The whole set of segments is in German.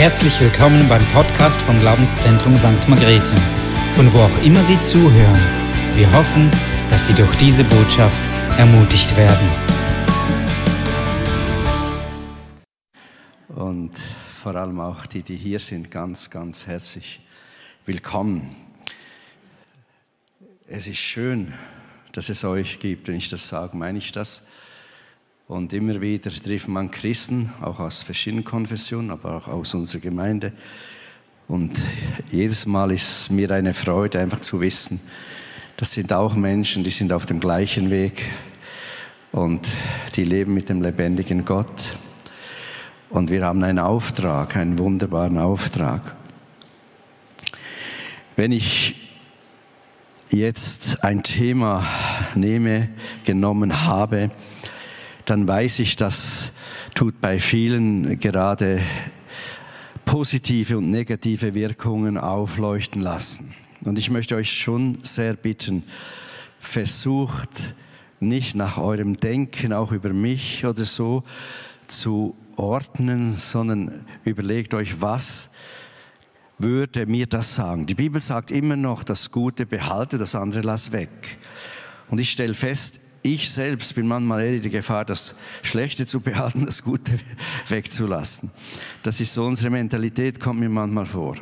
Herzlich willkommen beim Podcast vom Glaubenszentrum St. Margrethe, von wo auch immer Sie zuhören. Wir hoffen, dass Sie durch diese Botschaft ermutigt werden. Und vor allem auch die, die hier sind, ganz, ganz herzlich willkommen. Es ist schön, dass es euch gibt. Wenn ich das sage, meine ich das. Und immer wieder trifft man Christen, auch aus verschiedenen Konfessionen, aber auch aus unserer Gemeinde. Und jedes Mal ist es mir eine Freude, einfach zu wissen, das sind auch Menschen, die sind auf dem gleichen Weg und die leben mit dem lebendigen Gott. Und wir haben einen Auftrag, einen wunderbaren Auftrag. Wenn ich jetzt ein Thema nehme, genommen habe, dann weiß ich, das tut bei vielen gerade positive und negative Wirkungen aufleuchten lassen. Und ich möchte euch schon sehr bitten, versucht nicht nach eurem Denken auch über mich oder so zu ordnen, sondern überlegt euch, was würde mir das sagen? Die Bibel sagt immer noch, das Gute behalte, das andere lass weg. Und ich stelle fest, ich selbst bin manchmal eher in der Gefahr, das Schlechte zu behalten, das Gute wegzulassen. Das ist so unsere Mentalität, kommt mir manchmal vor.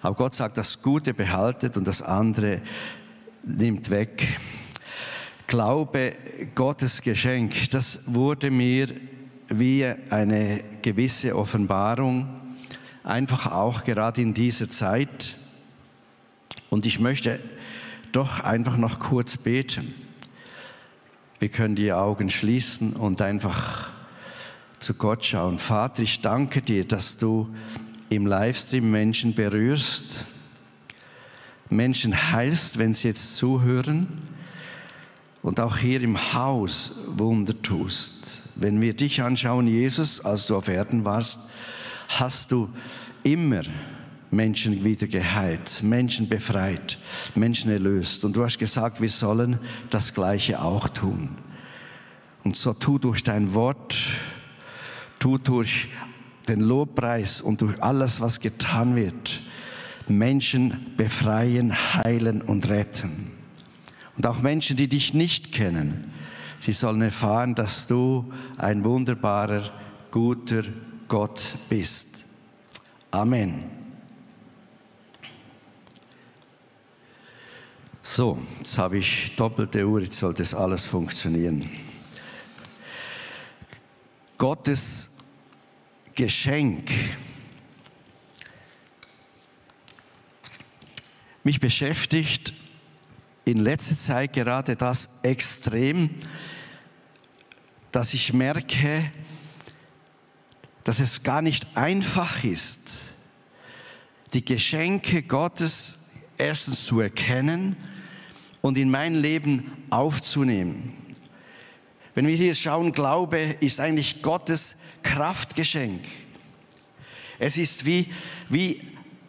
Aber Gott sagt, das Gute behaltet und das andere nimmt weg. Glaube, Gottes Geschenk, das wurde mir wie eine gewisse Offenbarung einfach auch gerade in dieser Zeit. Und ich möchte doch einfach noch kurz beten. Wir können die Augen schließen und einfach zu Gott schauen. Vater, ich danke dir, dass du im Livestream Menschen berührst, Menschen heilst, wenn sie jetzt zuhören und auch hier im Haus Wunder tust. Wenn wir dich anschauen, Jesus, als du auf Erden warst, hast du immer Menschen wieder geheilt, Menschen befreit, Menschen erlöst. Und du hast gesagt, wir sollen das Gleiche auch tun. Und so tu durch dein Wort, tu durch den Lobpreis und durch alles, was getan wird, Menschen befreien, heilen und retten. Und auch Menschen, die dich nicht kennen, sie sollen erfahren, dass du ein wunderbarer, guter Gott bist. Amen. So, jetzt habe ich doppelte Uhr, jetzt sollte es alles funktionieren. Gottes Geschenk. Mich beschäftigt in letzter Zeit gerade das extrem, dass ich merke, dass es gar nicht einfach ist, die Geschenke Gottes erstens zu erkennen und in mein Leben aufzunehmen. Wenn wir hier schauen, Glaube ist eigentlich Gottes Kraftgeschenk. Es ist wie, wie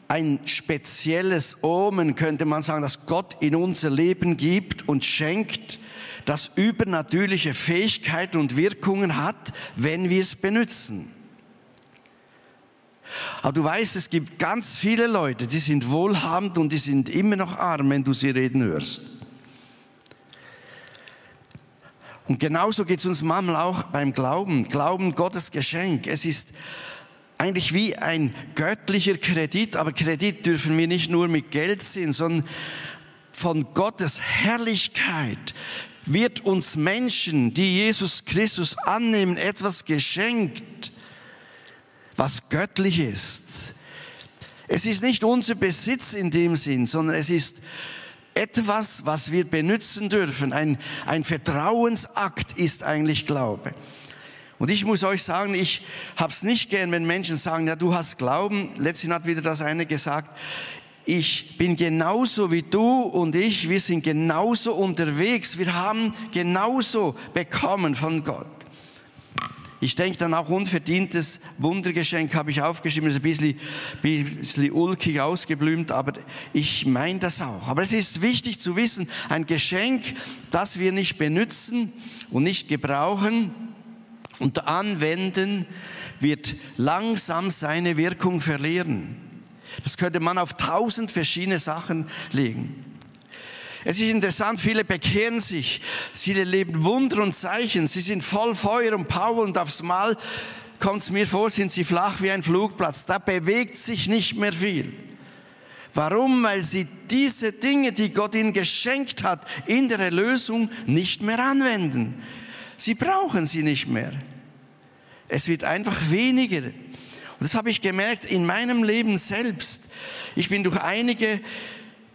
ein spezielles Omen, könnte man sagen, das Gott in unser Leben gibt und schenkt, das übernatürliche Fähigkeiten und Wirkungen hat, wenn wir es benutzen. Aber du weißt, es gibt ganz viele Leute, die sind wohlhabend und die sind immer noch arm, wenn du sie reden hörst. Und genauso geht es uns manchmal auch beim Glauben. Glauben Gottes Geschenk. Es ist eigentlich wie ein göttlicher Kredit, aber Kredit dürfen wir nicht nur mit Geld sehen, sondern von Gottes Herrlichkeit wird uns Menschen, die Jesus Christus annehmen, etwas geschenkt, was göttlich ist. Es ist nicht unser Besitz in dem Sinn, sondern es ist etwas, was wir benutzen dürfen. Ein, ein Vertrauensakt ist eigentlich Glaube. Und ich muss euch sagen, ich habe es nicht gern, wenn Menschen sagen, ja, du hast Glauben. Letztens hat wieder das eine gesagt, ich bin genauso wie du und ich, wir sind genauso unterwegs, wir haben genauso bekommen von Gott. Ich denke dann auch unverdientes Wundergeschenk habe ich aufgeschrieben, ist ein bisschen, bisschen ulkig ausgeblümt, aber ich meine das auch. Aber es ist wichtig zu wissen, ein Geschenk, das wir nicht benutzen und nicht gebrauchen, und Anwenden wird langsam seine Wirkung verlieren. Das könnte man auf tausend verschiedene Sachen legen. Es ist interessant, viele bekehren sich, sie erleben Wunder und Zeichen, sie sind voll Feuer und Power und aufs Mal kommt es mir vor, sind sie flach wie ein Flugplatz. Da bewegt sich nicht mehr viel. Warum? Weil sie diese Dinge, die Gott ihnen geschenkt hat, in der Erlösung nicht mehr anwenden. Sie brauchen sie nicht mehr. Es wird einfach weniger. Und das habe ich gemerkt in meinem Leben selbst. Ich bin durch einige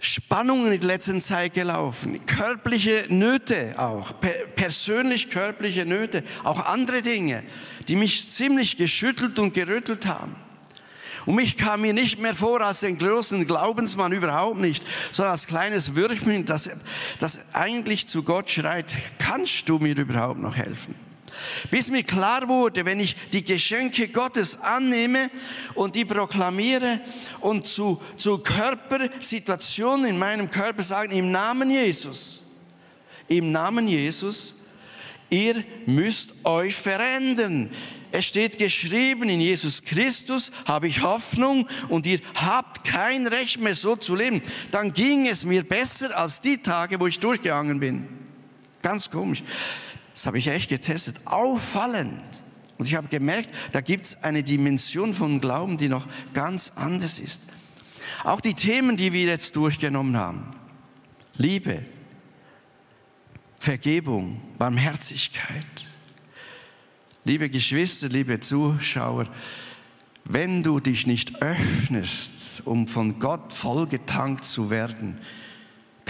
Spannungen in der letzten Zeit gelaufen, körperliche Nöte auch, persönlich körperliche Nöte, auch andere Dinge, die mich ziemlich geschüttelt und gerüttelt haben. Und mich kam mir nicht mehr vor als den großen Glaubensmann überhaupt nicht, sondern als kleines Würmchen, das, das eigentlich zu Gott schreit, kannst du mir überhaupt noch helfen? Bis mir klar wurde, wenn ich die Geschenke Gottes annehme und die proklamiere und zu, zu Körpersituationen in meinem Körper sagen, im Namen Jesus, im Namen Jesus, ihr müsst euch verändern. Es steht geschrieben, in Jesus Christus habe ich Hoffnung und ihr habt kein Recht mehr so zu leben. Dann ging es mir besser als die Tage, wo ich durchgegangen bin. Ganz komisch. Das habe ich echt getestet. Auffallend. Und ich habe gemerkt, da gibt es eine Dimension von Glauben, die noch ganz anders ist. Auch die Themen, die wir jetzt durchgenommen haben. Liebe, Vergebung, Barmherzigkeit. Liebe Geschwister, liebe Zuschauer, wenn du dich nicht öffnest, um von Gott vollgetankt zu werden,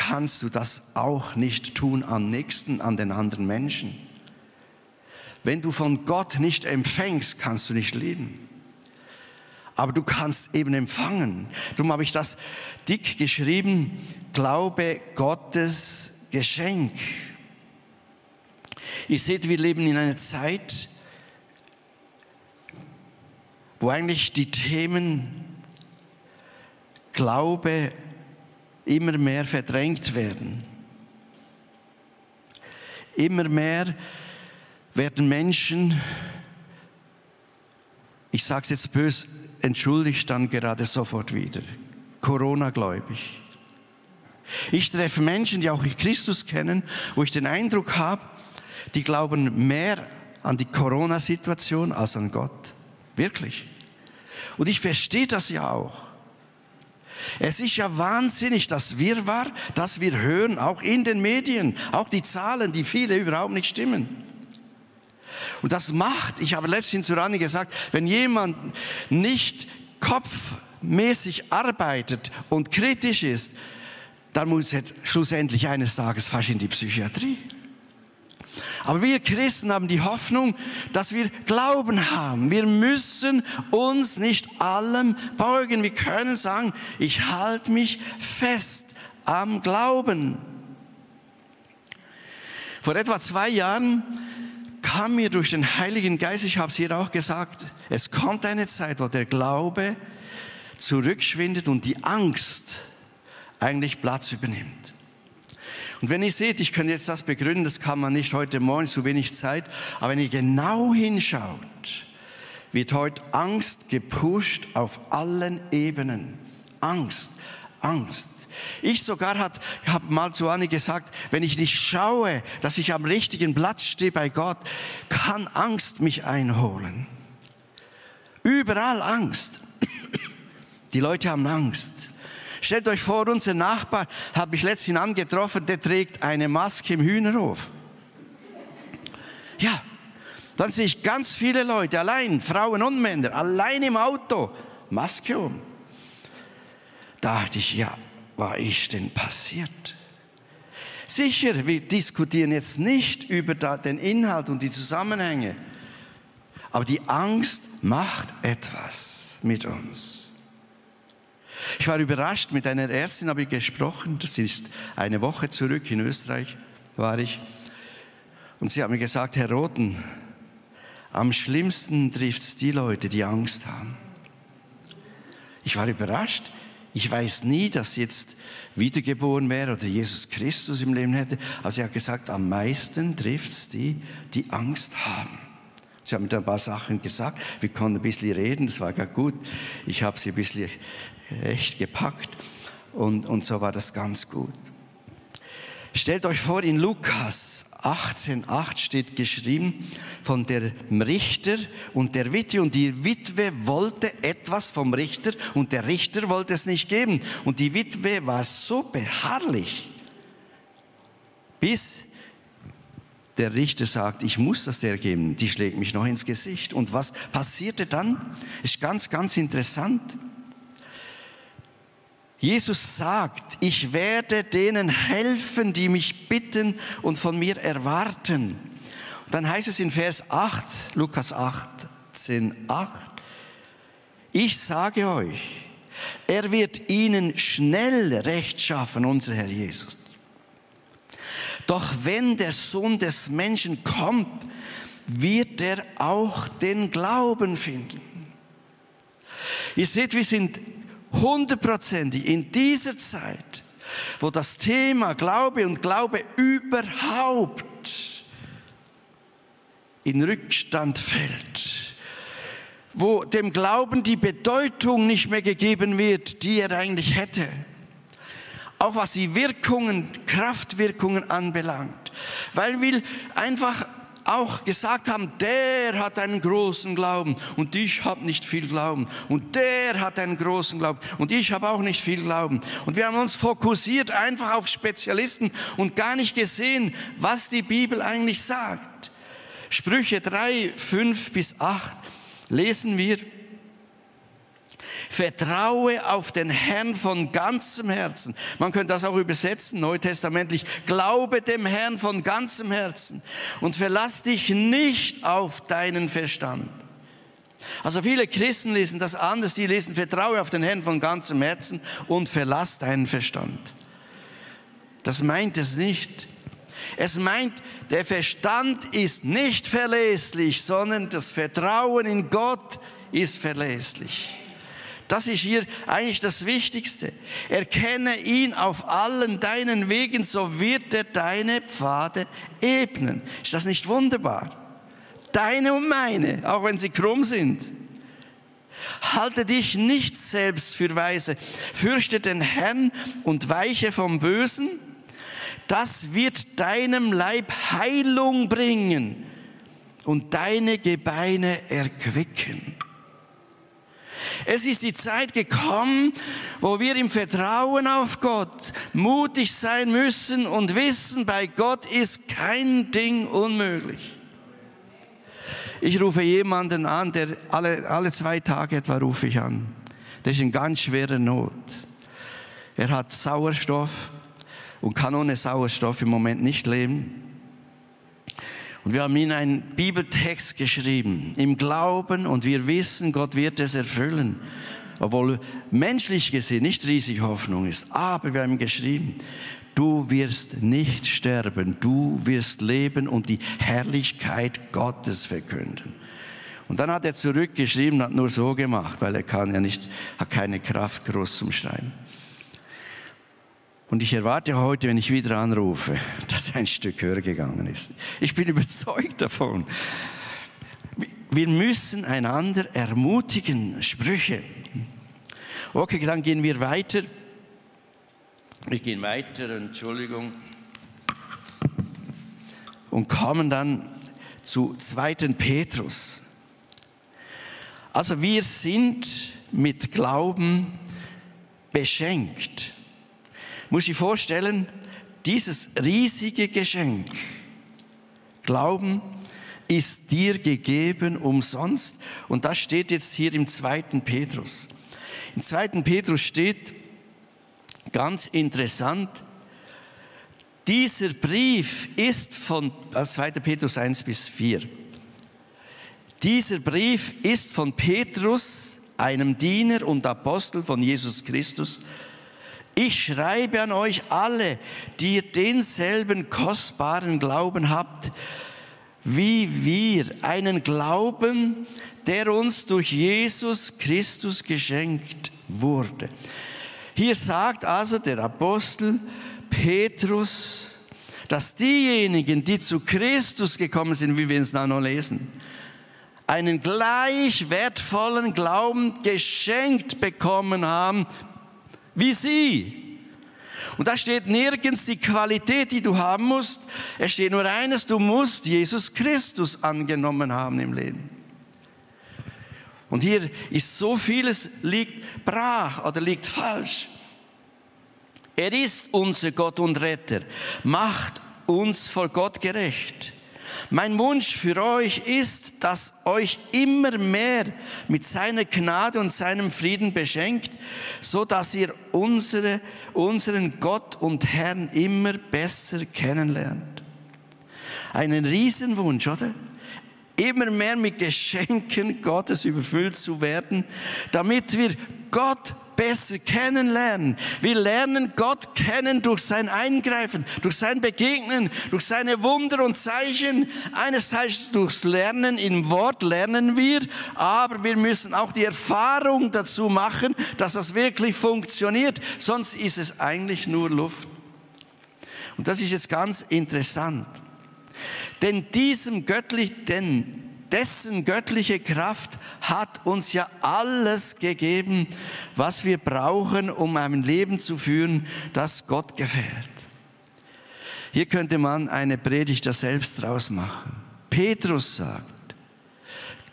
kannst du das auch nicht tun am nächsten, an den anderen Menschen. Wenn du von Gott nicht empfängst, kannst du nicht leben. Aber du kannst eben empfangen. Darum habe ich das dick geschrieben, Glaube Gottes Geschenk. Ihr seht, wir leben in einer Zeit, wo eigentlich die Themen Glaube, immer mehr verdrängt werden. Immer mehr werden Menschen, ich sage es jetzt böse, entschuldigt dann gerade sofort wieder, Corona-gläubig. Ich treffe Menschen, die auch Christus kennen, wo ich den Eindruck habe, die glauben mehr an die Corona-Situation als an Gott. Wirklich. Und ich verstehe das ja auch. Es ist ja wahnsinnig, das Wirrwarr, das wir hören, auch in den Medien, auch die Zahlen, die viele überhaupt nicht stimmen. Und das macht, ich habe letztens zu Rani gesagt, wenn jemand nicht kopfmäßig arbeitet und kritisch ist, dann muss er schlussendlich eines Tages fast in die Psychiatrie. Aber wir Christen haben die Hoffnung, dass wir Glauben haben. Wir müssen uns nicht allem beugen. Wir können sagen, ich halte mich fest am Glauben. Vor etwa zwei Jahren kam mir durch den Heiligen Geist, ich habe es hier auch gesagt, es kommt eine Zeit, wo der Glaube zurückschwindet und die Angst eigentlich Platz übernimmt. Und wenn ihr seht, ich könnte jetzt das begründen, das kann man nicht heute Morgen, zu wenig Zeit, aber wenn ihr genau hinschaut, wird heute Angst gepusht auf allen Ebenen. Angst, Angst. Ich sogar hat, habe mal zu Anni gesagt, wenn ich nicht schaue, dass ich am richtigen Platz stehe bei Gott, kann Angst mich einholen. Überall Angst. Die Leute haben Angst. Stellt euch vor, unser Nachbar habe ich letztens angetroffen, der trägt eine Maske im Hühnerhof. Ja, dann sehe ich ganz viele Leute, allein, Frauen und Männer, allein im Auto, Maske um. Da dachte ich, ja, was ist denn passiert? Sicher, wir diskutieren jetzt nicht über den Inhalt und die Zusammenhänge, aber die Angst macht etwas mit uns. Ich war überrascht, mit einer Ärztin habe ich gesprochen, das ist eine Woche zurück in Österreich war ich. Und sie hat mir gesagt, Herr Roten, am schlimmsten trifft es die Leute, die Angst haben. Ich war überrascht. Ich weiß nie, dass jetzt wiedergeboren wäre oder Jesus Christus im Leben hätte. Aber sie hat gesagt, am meisten trifft es die, die Angst haben. Sie haben ein paar Sachen gesagt. Wir konnten ein bisschen reden, das war gar gut. Ich habe sie ein bisschen echt gepackt und, und so war das ganz gut. Stellt euch vor, in Lukas 18,8 steht geschrieben von dem Richter und der Witwe. Und die Witwe wollte etwas vom Richter und der Richter wollte es nicht geben. Und die Witwe war so beharrlich, bis der Richter sagt, ich muss das der geben. Die schlägt mich noch ins Gesicht. Und was passierte dann? Ist ganz, ganz interessant. Jesus sagt, ich werde denen helfen, die mich bitten und von mir erwarten. Und dann heißt es in Vers 8, Lukas 18, 8, ich sage euch, er wird ihnen schnell Recht schaffen, unser Herr Jesus. Doch wenn der Sohn des Menschen kommt, wird er auch den Glauben finden. Ihr seht, wir sind hundertprozentig in dieser Zeit, wo das Thema Glaube und Glaube überhaupt in Rückstand fällt, wo dem Glauben die Bedeutung nicht mehr gegeben wird, die er eigentlich hätte, auch was die Wirkungen, Kraftwirkungen anbelangt, weil wir einfach auch gesagt haben, der hat einen großen Glauben und ich habe nicht viel Glauben und der hat einen großen Glauben und ich habe auch nicht viel Glauben. Und wir haben uns fokussiert einfach auf Spezialisten und gar nicht gesehen, was die Bibel eigentlich sagt. Sprüche 3, 5 bis 8 lesen wir, Vertraue auf den Herrn von ganzem Herzen. Man könnte das auch übersetzen, neutestamentlich. Glaube dem Herrn von ganzem Herzen und verlass dich nicht auf deinen Verstand. Also viele Christen lesen das anders. Sie lesen Vertraue auf den Herrn von ganzem Herzen und verlass deinen Verstand. Das meint es nicht. Es meint, der Verstand ist nicht verlässlich, sondern das Vertrauen in Gott ist verlässlich. Das ist hier eigentlich das Wichtigste. Erkenne ihn auf allen deinen Wegen, so wird er deine Pfade ebnen. Ist das nicht wunderbar? Deine und meine, auch wenn sie krumm sind. Halte dich nicht selbst für weise. Fürchte den Herrn und weiche vom Bösen. Das wird deinem Leib Heilung bringen und deine Gebeine erquicken. Es ist die Zeit gekommen, wo wir im Vertrauen auf Gott mutig sein müssen und wissen, bei Gott ist kein Ding unmöglich. Ich rufe jemanden an, der alle, alle zwei Tage etwa rufe ich an. Der ist in ganz schwerer Not. Er hat Sauerstoff und kann ohne Sauerstoff im Moment nicht leben. Und wir haben ihnen einen Bibeltext geschrieben, im Glauben, und wir wissen, Gott wird es erfüllen. Obwohl menschlich gesehen nicht riesig Hoffnung ist. Aber wir haben geschrieben, du wirst nicht sterben, du wirst leben und die Herrlichkeit Gottes verkünden. Und dann hat er zurückgeschrieben, hat nur so gemacht, weil er kann ja nicht, hat keine Kraft groß zum Schreiben. Und ich erwarte heute, wenn ich wieder anrufe, dass ein Stück höher gegangen ist. Ich bin überzeugt davon. Wir müssen einander ermutigen. Sprüche. Okay, dann gehen wir weiter. Wir gehen weiter, Entschuldigung. Und kommen dann zu 2. Petrus. Also wir sind mit Glauben beschenkt muss ich vorstellen, dieses riesige Geschenk, Glauben, ist dir gegeben umsonst. Und das steht jetzt hier im zweiten Petrus. Im zweiten Petrus steht, ganz interessant, dieser Brief ist von, also 2. Petrus 1 bis 4. Dieser Brief ist von Petrus, einem Diener und Apostel von Jesus Christus, ich schreibe an euch alle, die ihr denselben kostbaren Glauben habt, wie wir, einen Glauben, der uns durch Jesus Christus geschenkt wurde. Hier sagt also der Apostel Petrus, dass diejenigen, die zu Christus gekommen sind, wie wir es da noch lesen, einen gleich wertvollen Glauben geschenkt bekommen haben wie sie. Und da steht nirgends die Qualität, die du haben musst. Es steht nur eines, du musst Jesus Christus angenommen haben im Leben. Und hier ist so vieles liegt brach oder liegt falsch. Er ist unser Gott und Retter, macht uns vor Gott gerecht. Mein Wunsch für euch ist, dass euch immer mehr mit seiner Gnade und seinem Frieden beschenkt, so dass ihr unsere, unseren Gott und Herrn immer besser kennenlernt. Einen Riesenwunsch, oder? Immer mehr mit Geschenken Gottes überfüllt zu werden, damit wir Gott besser kennenlernen. Wir lernen Gott kennen durch sein Eingreifen, durch sein Begegnen, durch seine Wunder und Zeichen. Einerseits durchs Lernen im Wort lernen wir, aber wir müssen auch die Erfahrung dazu machen, dass das wirklich funktioniert. Sonst ist es eigentlich nur Luft. Und das ist jetzt ganz interessant. Denn diesem göttlich, denn dessen göttliche Kraft hat uns ja alles gegeben, was wir brauchen, um ein Leben zu führen, das Gott gefällt. Hier könnte man eine Predigt da selbst draus machen. Petrus sagt,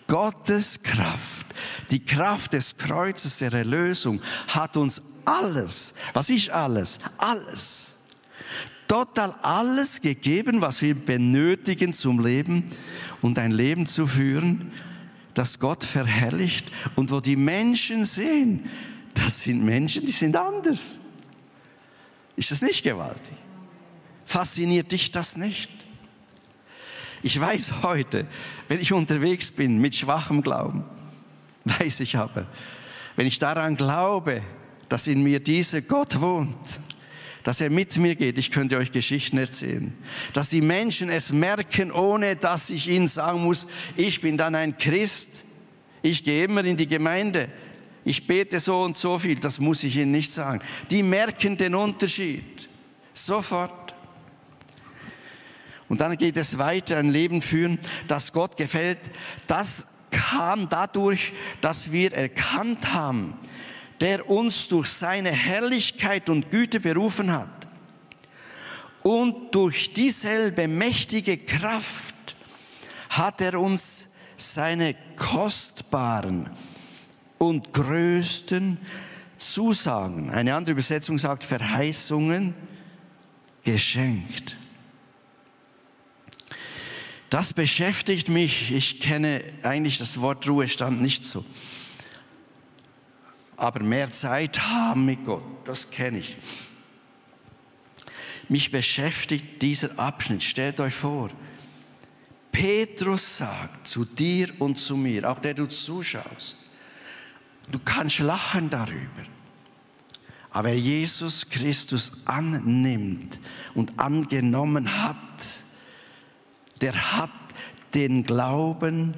Gottes Kraft, die Kraft des Kreuzes der Erlösung hat uns alles, was ist alles? Alles total alles gegeben, was wir benötigen zum Leben und ein Leben zu führen, das Gott verherrlicht und wo die Menschen sehen, das sind Menschen, die sind anders. Ist das nicht gewaltig? Fasziniert dich das nicht? Ich weiß heute, wenn ich unterwegs bin mit schwachem Glauben, weiß ich aber, wenn ich daran glaube, dass in mir dieser Gott wohnt, dass er mit mir geht. Ich könnte euch Geschichten erzählen. Dass die Menschen es merken, ohne dass ich ihnen sagen muss, ich bin dann ein Christ. Ich gehe immer in die Gemeinde. Ich bete so und so viel. Das muss ich ihnen nicht sagen. Die merken den Unterschied. Sofort. Und dann geht es weiter, ein Leben führen, das Gott gefällt. Das kam dadurch, dass wir erkannt haben, der uns durch seine Herrlichkeit und Güte berufen hat. Und durch dieselbe mächtige Kraft hat er uns seine kostbaren und größten Zusagen, eine andere Übersetzung sagt Verheißungen, geschenkt. Das beschäftigt mich. Ich kenne eigentlich das Wort Ruhestand nicht so aber mehr Zeit haben mit Gott, das kenne ich. Mich beschäftigt dieser Abschnitt. Stellt euch vor, Petrus sagt zu dir und zu mir, auch der du zuschaust, du kannst lachen darüber. Aber wer Jesus Christus annimmt und angenommen hat, der hat den Glauben,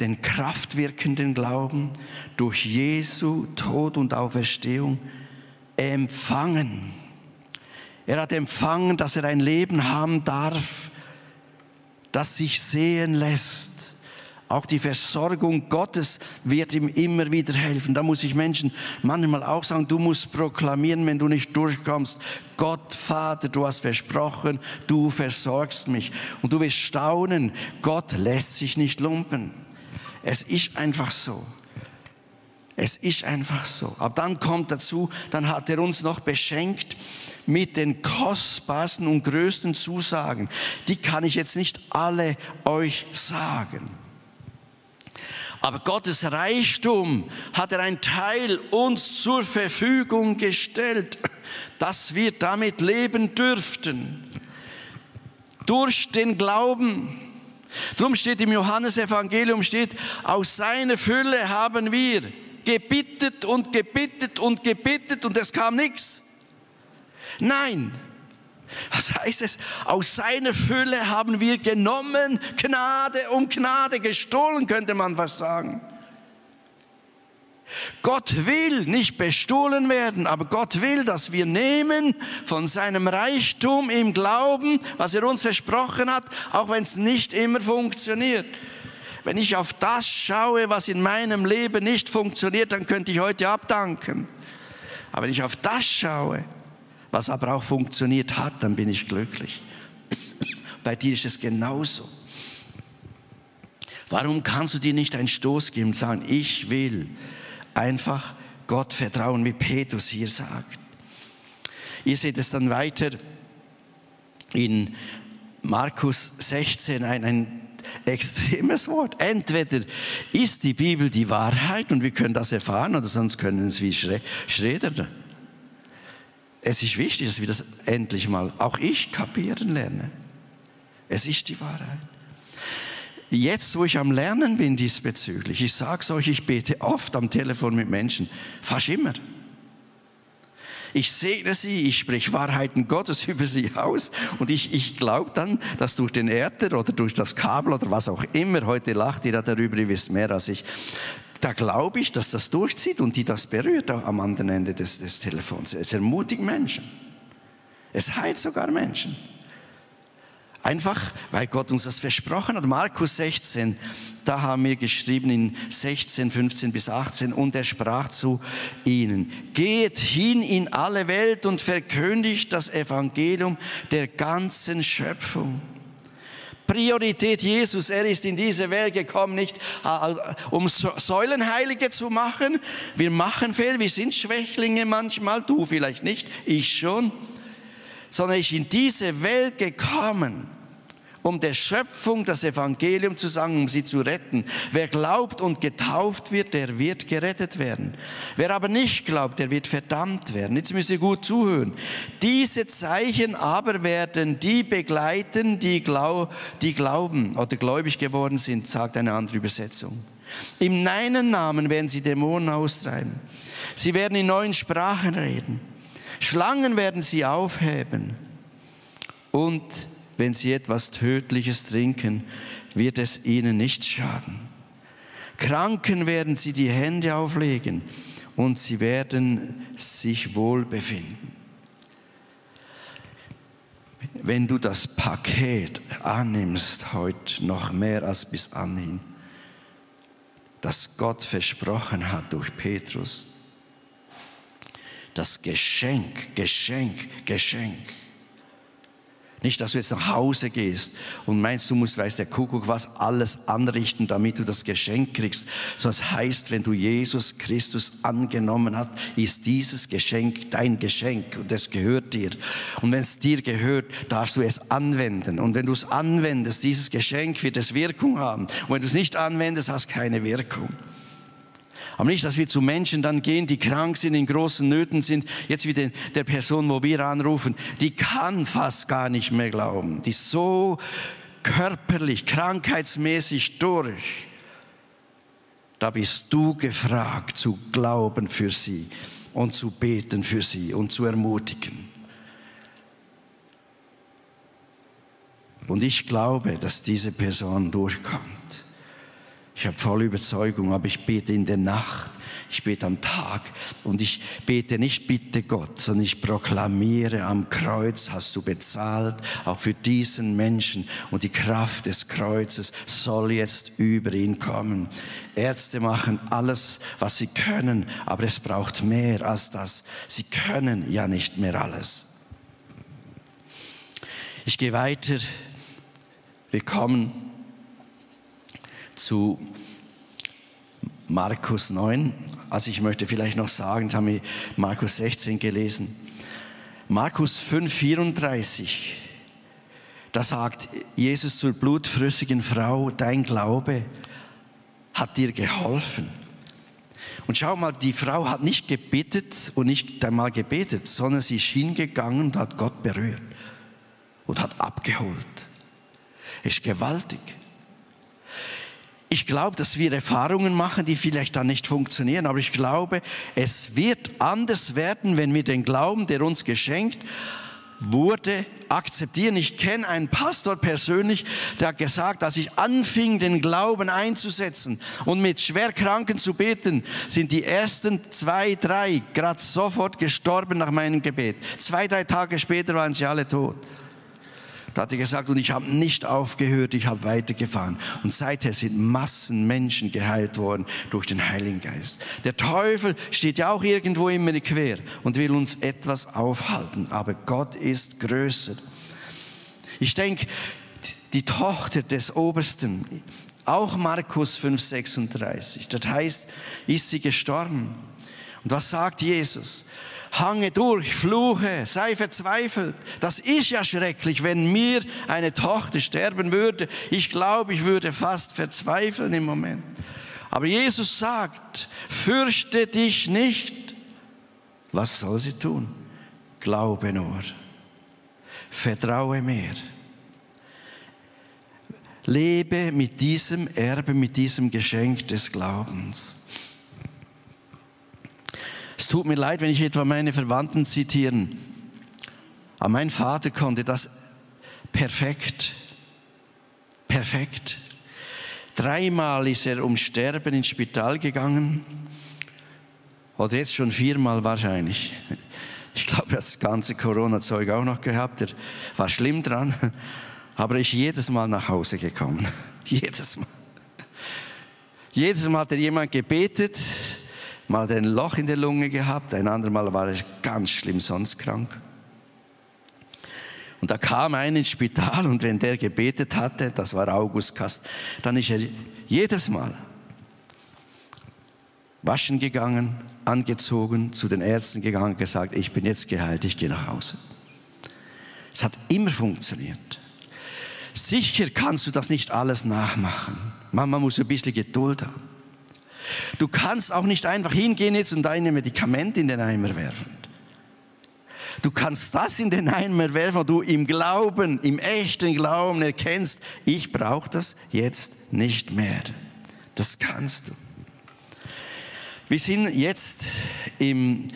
den kraftwirkenden Glauben durch Jesu Tod und Auferstehung empfangen. Er hat empfangen, dass er ein Leben haben darf, das sich sehen lässt. Auch die Versorgung Gottes wird ihm immer wieder helfen. Da muss ich Menschen manchmal auch sagen, du musst proklamieren, wenn du nicht durchkommst. Gott, Vater, du hast versprochen, du versorgst mich. Und du wirst staunen, Gott lässt sich nicht lumpen. Es ist einfach so. Es ist einfach so. Aber dann kommt dazu, dann hat er uns noch beschenkt mit den kostbarsten und größten Zusagen. Die kann ich jetzt nicht alle euch sagen. Aber Gottes Reichtum hat er ein Teil uns zur Verfügung gestellt, dass wir damit leben dürften. Durch den Glauben. Drum steht im Johannesevangelium steht, aus seiner Fülle haben wir gebittet und gebittet und gebittet und es kam nichts. Nein. Was heißt es? Aus seiner Fülle haben wir genommen, Gnade um Gnade gestohlen, könnte man was sagen. Gott will nicht bestohlen werden, aber Gott will, dass wir nehmen von seinem Reichtum im Glauben, was er uns versprochen hat, auch wenn es nicht immer funktioniert. Wenn ich auf das schaue, was in meinem Leben nicht funktioniert, dann könnte ich heute abdanken. Aber wenn ich auf das schaue, was aber auch funktioniert hat, dann bin ich glücklich. Bei dir ist es genauso. Warum kannst du dir nicht einen Stoß geben und sagen, ich will einfach Gott vertrauen, wie Petrus hier sagt. Ihr seht es dann weiter in Markus 16, ein, ein extremes Wort. Entweder ist die Bibel die Wahrheit und wir können das erfahren, oder sonst können es wie Schröder. Es ist wichtig, dass wir das endlich mal, auch ich, kapieren lernen. Es ist die Wahrheit. Jetzt, wo ich am Lernen bin diesbezüglich, ich sage es euch, ich bete oft am Telefon mit Menschen, fast immer. Ich segne sie, ich spreche Wahrheiten Gottes über sie aus und ich, ich glaube dann, dass durch den Äther oder durch das Kabel oder was auch immer, heute lacht ihr darüber, ihr wisst mehr als ich, da glaube ich, dass das durchzieht und die das berührt am anderen Ende des, des Telefons. Es ermutigt Menschen. Es heilt sogar Menschen. Einfach, weil Gott uns das versprochen hat. Markus 16, da haben wir geschrieben in 16, 15 bis 18, und er sprach zu ihnen, geht hin in alle Welt und verkündigt das Evangelium der ganzen Schöpfung. Priorität Jesus, er ist in diese Welt gekommen, nicht äh, um Säulenheilige zu machen. Wir machen Fehler, wir sind Schwächlinge manchmal, du vielleicht nicht, ich schon sondern ist in diese Welt gekommen, um der Schöpfung das Evangelium zu sagen, um sie zu retten. Wer glaubt und getauft wird, der wird gerettet werden. Wer aber nicht glaubt, der wird verdammt werden. Jetzt müsst ihr gut zuhören. Diese Zeichen aber werden die begleiten, die, glaub, die glauben oder gläubig geworden sind, sagt eine andere Übersetzung. Im meinen Namen werden sie Dämonen austreiben. Sie werden in neuen Sprachen reden. Schlangen werden sie aufheben. Und wenn sie etwas Tödliches trinken, wird es ihnen nicht schaden. Kranken werden sie die Hände auflegen und sie werden sich wohl befinden. Wenn du das Paket annimmst heute noch mehr als bis anhin, das Gott versprochen hat durch Petrus, das Geschenk, Geschenk, Geschenk. Nicht, dass du jetzt nach Hause gehst und meinst, du musst, weiß der Kuckuck was, alles anrichten, damit du das Geschenk kriegst. Sondern es heißt, wenn du Jesus Christus angenommen hast, ist dieses Geschenk dein Geschenk und es gehört dir. Und wenn es dir gehört, darfst du es anwenden. Und wenn du es anwendest, dieses Geschenk wird es Wirkung haben. Und wenn du es nicht anwendest, hast keine Wirkung. Aber nicht, dass wir zu Menschen dann gehen, die krank sind, in großen Nöten sind. Jetzt wie der, Person, wo wir anrufen, die kann fast gar nicht mehr glauben. Die ist so körperlich, krankheitsmäßig durch. Da bist du gefragt zu glauben für sie und zu beten für sie und zu ermutigen. Und ich glaube, dass diese Person durchkommt. Ich habe volle Überzeugung, aber ich bete in der Nacht, ich bete am Tag und ich bete nicht bitte Gott, sondern ich proklamiere am Kreuz hast du bezahlt, auch für diesen Menschen und die Kraft des Kreuzes soll jetzt über ihn kommen. Ärzte machen alles, was sie können, aber es braucht mehr als das. Sie können ja nicht mehr alles. Ich gehe weiter. Wir kommen zu Markus 9. Also ich möchte vielleicht noch sagen, das haben wir Markus 16 gelesen. Markus 5, 34. Da sagt Jesus zur blutflüssigen Frau, dein Glaube hat dir geholfen. Und schau mal, die Frau hat nicht gebetet und nicht einmal gebetet, sondern sie ist hingegangen und hat Gott berührt und hat abgeholt. Ist gewaltig. Ich glaube, dass wir Erfahrungen machen, die vielleicht dann nicht funktionieren, aber ich glaube, es wird anders werden, wenn wir den Glauben, der uns geschenkt wurde, akzeptieren. Ich kenne einen Pastor persönlich, der hat gesagt, als ich anfing, den Glauben einzusetzen und mit Schwerkranken zu beten, sind die ersten zwei, drei gerade sofort gestorben nach meinem Gebet. Zwei, drei Tage später waren sie alle tot. Da hat er gesagt, und ich habe nicht aufgehört, ich habe weitergefahren. Und seither sind Massen Menschen geheilt worden durch den Heiligen Geist. Der Teufel steht ja auch irgendwo immer quer und will uns etwas aufhalten. Aber Gott ist größer. Ich denke, die Tochter des Obersten, auch Markus 5,36, das heißt, ist sie gestorben. Und was sagt Jesus? Hange durch, fluche, sei verzweifelt. Das ist ja schrecklich, wenn mir eine Tochter sterben würde. Ich glaube, ich würde fast verzweifeln im Moment. Aber Jesus sagt, fürchte dich nicht. Was soll sie tun? Glaube nur. Vertraue mir. Lebe mit diesem Erbe, mit diesem Geschenk des Glaubens. Es tut mir leid, wenn ich etwa meine Verwandten zitieren. Aber mein Vater konnte das perfekt. Perfekt. Dreimal ist er um Sterben ins Spital gegangen. Oder jetzt schon viermal wahrscheinlich. Ich glaube, er hat das ganze Corona-Zeug auch noch gehabt. Er war schlimm dran. Aber er ist jedes Mal nach Hause gekommen. Jedes Mal. Jedes Mal hat er jemand gebetet Mal hat er ein Loch in der Lunge gehabt, ein andermal war er ganz schlimm sonst krank. Und da kam einer ins Spital und wenn der gebetet hatte, das war August Kast, dann ist er jedes Mal waschen gegangen, angezogen, zu den Ärzten gegangen, gesagt, ich bin jetzt geheilt, ich gehe nach Hause. Es hat immer funktioniert. Sicher kannst du das nicht alles nachmachen. Man muss ein bisschen Geduld haben. Du kannst auch nicht einfach hingehen jetzt und deine Medikamente in den Eimer werfen. Du kannst das in den Eimer werfen, wo du im Glauben, im echten Glauben erkennst, ich brauche das jetzt nicht mehr. Das kannst du. Wir sind jetzt im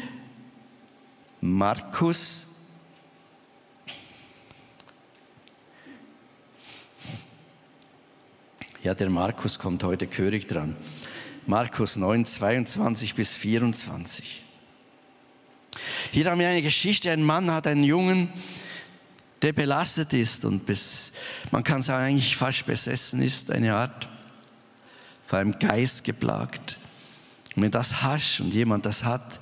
Markus Ja, der Markus kommt heute Körig dran. Markus 9, 22 bis 24. Hier haben wir eine Geschichte, ein Mann hat einen Jungen, der belastet ist und bis, man kann sagen, eigentlich fast besessen ist, eine Art, vor einem Geist geplagt. Und wenn das hast und jemand das hat,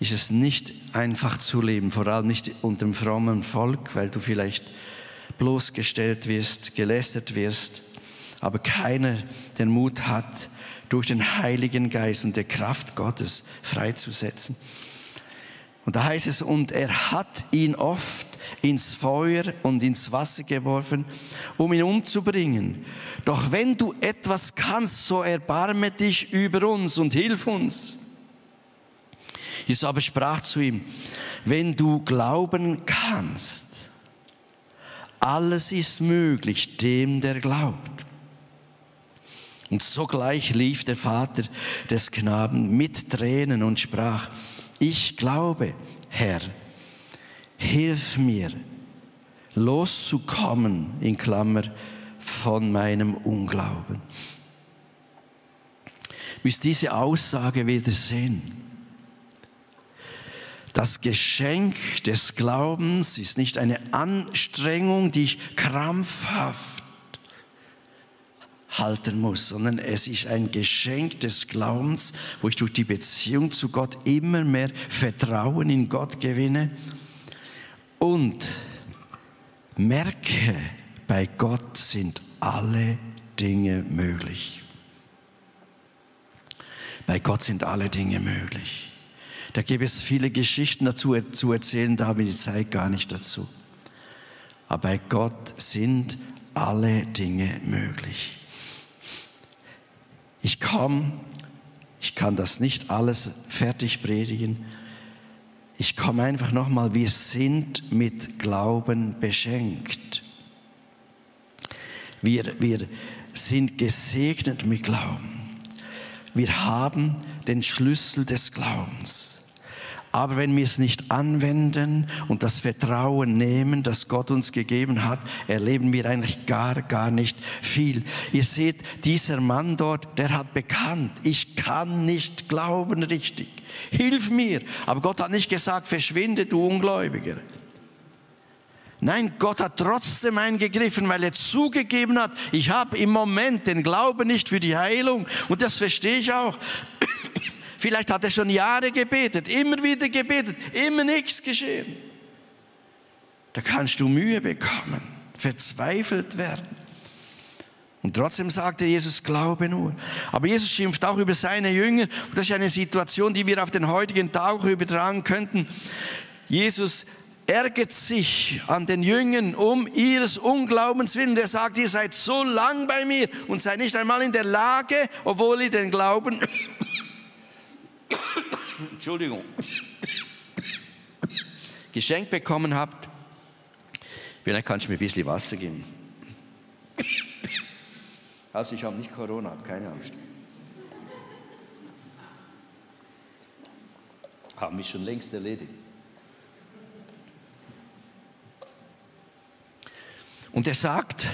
ist es nicht einfach zu leben, vor allem nicht unter dem frommen Volk, weil du vielleicht bloßgestellt wirst, gelästert wirst, aber keiner den Mut hat, durch den Heiligen Geist und der Kraft Gottes freizusetzen. Und da heißt es, und er hat ihn oft ins Feuer und ins Wasser geworfen, um ihn umzubringen. Doch wenn du etwas kannst, so erbarme dich über uns und hilf uns. Jesus aber sprach zu ihm, wenn du glauben kannst, alles ist möglich dem, der glaubt. Und sogleich lief der Vater des Knaben mit Tränen und sprach, ich glaube, Herr, hilf mir, loszukommen, in Klammer, von meinem Unglauben. Müsst diese Aussage wieder sehen. Das Geschenk des Glaubens ist nicht eine Anstrengung, die ich krampfhaft halten muss, sondern es ist ein Geschenk des Glaubens, wo ich durch die Beziehung zu Gott immer mehr Vertrauen in Gott gewinne und merke, bei Gott sind alle Dinge möglich. Bei Gott sind alle Dinge möglich. Da gibt es viele Geschichten dazu zu erzählen, da habe ich die Zeit gar nicht dazu. Aber bei Gott sind alle Dinge möglich. Ich komme, ich kann das nicht alles fertig predigen. Ich komme einfach nochmal, wir sind mit Glauben beschenkt. Wir, wir sind gesegnet mit Glauben. Wir haben den Schlüssel des Glaubens. Aber wenn wir es nicht anwenden und das Vertrauen nehmen, das Gott uns gegeben hat, erleben wir eigentlich gar, gar nicht viel. Ihr seht, dieser Mann dort, der hat bekannt, ich kann nicht glauben richtig. Hilf mir. Aber Gott hat nicht gesagt, verschwinde, du Ungläubiger. Nein, Gott hat trotzdem eingegriffen, weil er zugegeben hat, ich habe im Moment den Glauben nicht für die Heilung. Und das verstehe ich auch. Vielleicht hat er schon Jahre gebetet, immer wieder gebetet, immer nichts geschehen. Da kannst du Mühe bekommen, verzweifelt werden. Und trotzdem sagte Jesus, glaube nur. Aber Jesus schimpft auch über seine Jünger. Und das ist eine Situation, die wir auf den heutigen Tag übertragen könnten. Jesus ärgert sich an den Jüngern um ihres Unglaubens willen. Der sagt, ihr seid so lang bei mir und seid nicht einmal in der Lage, obwohl ihr den Glauben, Entschuldigung, geschenkt bekommen habt. Vielleicht kannst du mir ein bisschen Wasser geben. Also ich habe nicht Corona, habe keine Angst. Haben mich schon längst erledigt. Und er sagt,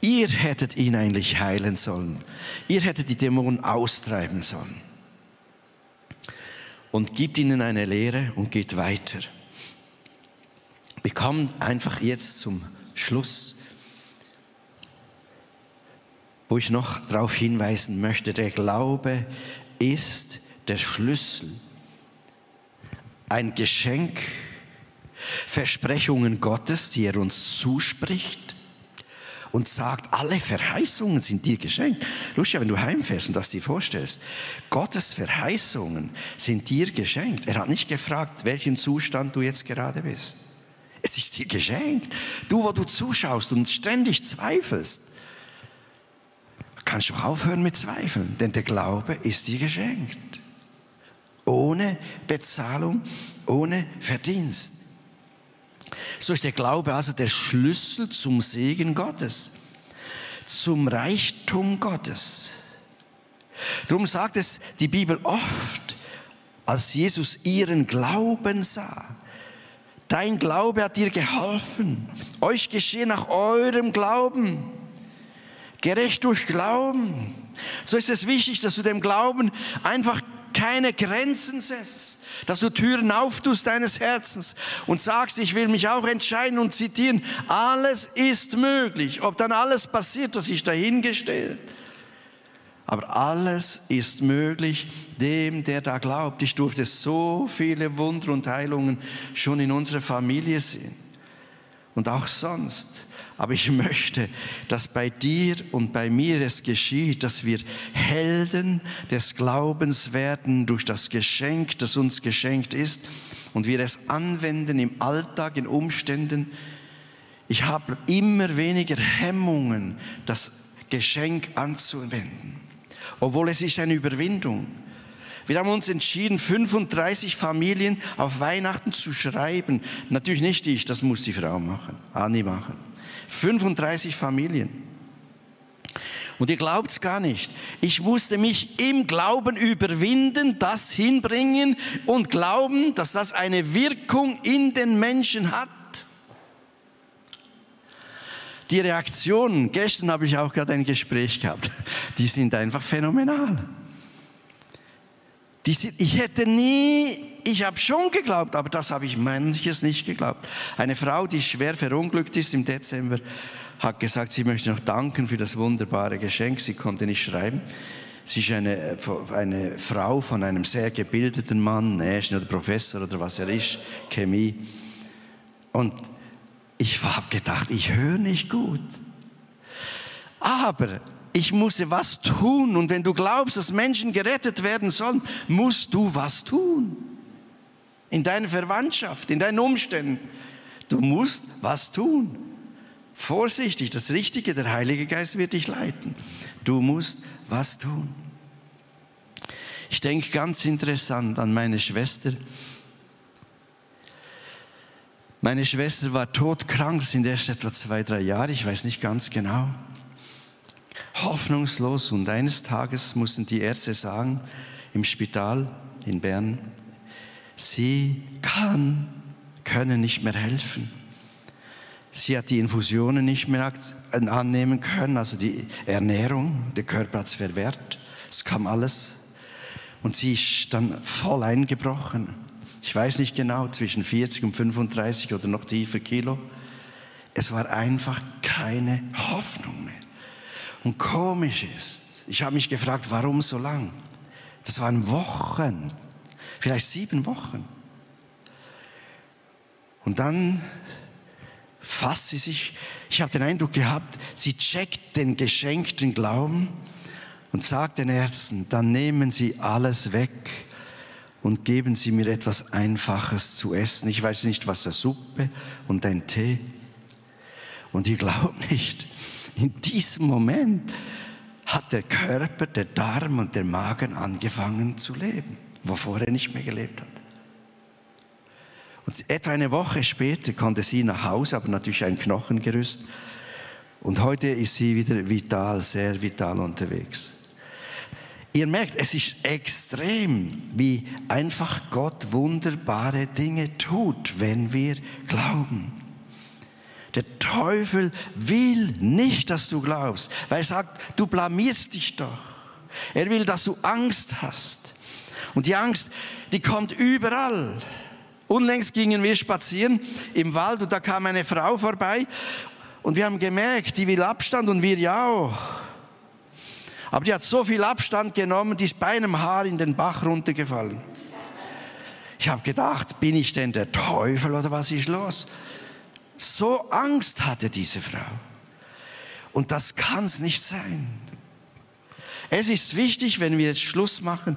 ihr hättet ihn eigentlich heilen sollen. Ihr hättet die Dämonen austreiben sollen. Und gibt ihnen eine Lehre und geht weiter. Wir kommen einfach jetzt zum Schluss, wo ich noch darauf hinweisen möchte, der Glaube ist der Schlüssel, ein Geschenk Versprechungen Gottes, die er uns zuspricht und sagt, alle Verheißungen sind dir geschenkt. Lustig, wenn du heimfährst und das dir vorstellst. Gottes Verheißungen sind dir geschenkt. Er hat nicht gefragt, welchen Zustand du jetzt gerade bist. Es ist dir geschenkt. Du, wo du zuschaust und ständig zweifelst, kannst du aufhören mit Zweifeln, denn der Glaube ist dir geschenkt. Ohne Bezahlung, ohne Verdienst. So ist der Glaube also der Schlüssel zum Segen Gottes, zum Reichtum Gottes. Darum sagt es die Bibel oft, als Jesus ihren Glauben sah. Dein Glaube hat dir geholfen. Euch geschehe nach eurem Glauben. Gerecht durch Glauben. So ist es wichtig, dass du dem Glauben einfach keine Grenzen setzt, dass du Türen auftust deines Herzens und sagst, ich will mich auch entscheiden und zitieren, alles ist möglich. Ob dann alles passiert, das ist dahingestellt. Aber alles ist möglich dem, der da glaubt. Ich durfte so viele Wunder und Heilungen schon in unserer Familie sehen und auch sonst. Aber ich möchte, dass bei dir und bei mir es geschieht, dass wir Helden des Glaubens werden durch das Geschenk, das uns geschenkt ist und wir es anwenden im Alltag, in Umständen. Ich habe immer weniger Hemmungen, das Geschenk anzuwenden, obwohl es ist eine Überwindung. Wir haben uns entschieden, 35 Familien auf Weihnachten zu schreiben. Natürlich nicht ich, das muss die Frau machen, Anni machen. 35 Familien. Und ihr glaubt es gar nicht. Ich musste mich im Glauben überwinden, das hinbringen und glauben, dass das eine Wirkung in den Menschen hat. Die Reaktionen, gestern habe ich auch gerade ein Gespräch gehabt, die sind einfach phänomenal. Sind, ich hätte nie, ich habe schon geglaubt, aber das habe ich manches nicht geglaubt. Eine Frau, die schwer verunglückt ist im Dezember, hat gesagt, sie möchte noch danken für das wunderbare Geschenk. Sie konnte nicht schreiben. Sie ist eine, eine Frau von einem sehr gebildeten Mann, Ingenieur oder Professor oder was er ist, Chemie. Und ich habe gedacht, ich höre nicht gut. Aber ich muss was tun. Und wenn du glaubst, dass Menschen gerettet werden sollen, musst du was tun. In deiner Verwandtschaft, in deinen Umständen. Du musst was tun. Vorsichtig, das Richtige, der Heilige Geist wird dich leiten. Du musst was tun. Ich denke ganz interessant an meine Schwester. Meine Schwester war todkrank, sind erst etwa zwei, drei Jahre, ich weiß nicht ganz genau hoffnungslos. Und eines Tages mussten die Ärzte sagen, im Spital in Bern, sie kann, können nicht mehr helfen. Sie hat die Infusionen nicht mehr annehmen können, also die Ernährung, der Körper hat es verwehrt. Es kam alles. Und sie ist dann voll eingebrochen. ich weiß nicht genau, zwischen 40 und 35 oder noch tiefer Kilo. Es war einfach keine Hoffnung mehr. Und komisch ist, ich habe mich gefragt, warum so lang? Das waren Wochen, vielleicht sieben Wochen. Und dann fasst sie sich, ich habe den Eindruck gehabt, sie checkt den geschenkten Glauben und sagt den Ärzten, dann nehmen Sie alles weg und geben Sie mir etwas Einfaches zu essen. Ich weiß nicht, was der Suppe und ein Tee. Und ihr glaubt nicht, in diesem Moment hat der Körper, der Darm und der Magen angefangen zu leben, wovor er nicht mehr gelebt hat. Und etwa eine Woche später konnte sie nach Hause, aber natürlich ein Knochengerüst. Und heute ist sie wieder vital, sehr vital unterwegs. Ihr merkt, es ist extrem, wie einfach Gott wunderbare Dinge tut, wenn wir glauben. Der Teufel will nicht, dass du glaubst, weil er sagt, du blamierst dich doch. Er will, dass du Angst hast. Und die Angst, die kommt überall. Unlängst gingen wir spazieren im Wald und da kam eine Frau vorbei und wir haben gemerkt, die will Abstand und wir ja auch. Aber die hat so viel Abstand genommen, die ist bei einem Haar in den Bach runtergefallen. Ich habe gedacht, bin ich denn der Teufel oder was ist los? So Angst hatte diese Frau. Und das kann es nicht sein. Es ist wichtig, wenn wir jetzt Schluss machen,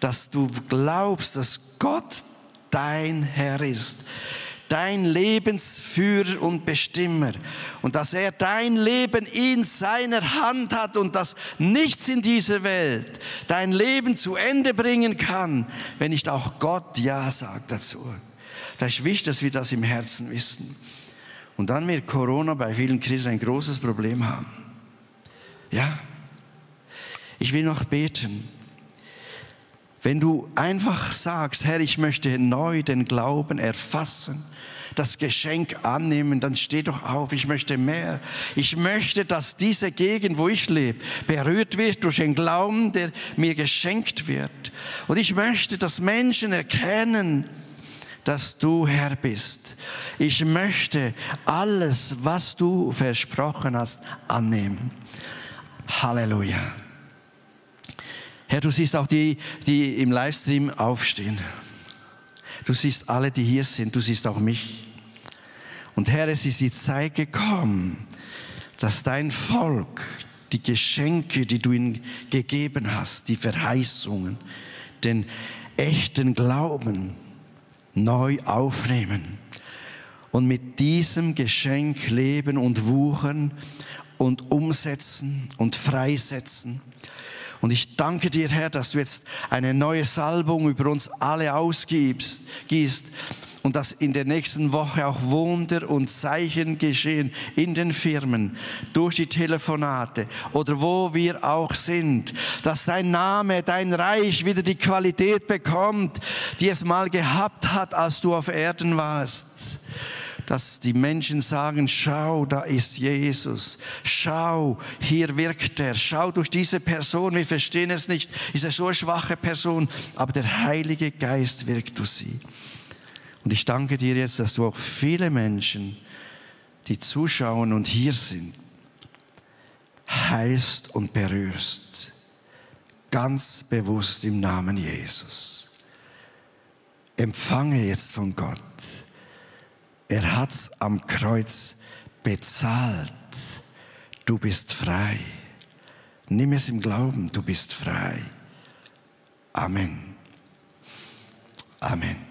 dass du glaubst, dass Gott dein Herr ist dein Lebensführer und Bestimmer und dass er dein Leben in seiner Hand hat und dass nichts in dieser Welt dein Leben zu Ende bringen kann, wenn nicht auch Gott Ja sagt dazu. Das ist wichtig, dass wir das im Herzen wissen. Und dann wird Corona bei vielen Christen ein großes Problem haben. Ja, ich will noch beten. Wenn du einfach sagst, Herr, ich möchte neu den Glauben erfassen, das Geschenk annehmen, dann steh doch auf, ich möchte mehr. Ich möchte, dass diese Gegend, wo ich lebe, berührt wird durch den Glauben, der mir geschenkt wird. Und ich möchte, dass Menschen erkennen, dass du Herr bist. Ich möchte alles, was du versprochen hast, annehmen. Halleluja. Herr, du siehst auch die, die im Livestream aufstehen. Du siehst alle, die hier sind. Du siehst auch mich. Und Herr, es ist die Zeit gekommen, dass dein Volk die Geschenke, die du ihnen gegeben hast, die Verheißungen, den echten Glauben neu aufnehmen und mit diesem Geschenk leben und wuchern und umsetzen und freisetzen. Und ich danke dir, Herr, dass du jetzt eine neue Salbung über uns alle ausgibst, gießt und dass in der nächsten Woche auch Wunder und Zeichen geschehen in den Firmen, durch die Telefonate oder wo wir auch sind, dass dein Name, dein Reich wieder die Qualität bekommt, die es mal gehabt hat, als du auf Erden warst dass die Menschen sagen, schau, da ist Jesus. Schau, hier wirkt er. Schau durch diese Person. Wir verstehen es nicht. Ist er so eine schwache Person? Aber der Heilige Geist wirkt durch sie. Und ich danke dir jetzt, dass du auch viele Menschen, die zuschauen und hier sind, heilst und berührst. Ganz bewusst im Namen Jesus. Empfange jetzt von Gott er hat's am Kreuz bezahlt. Du bist frei. Nimm es im Glauben, du bist frei. Amen. Amen.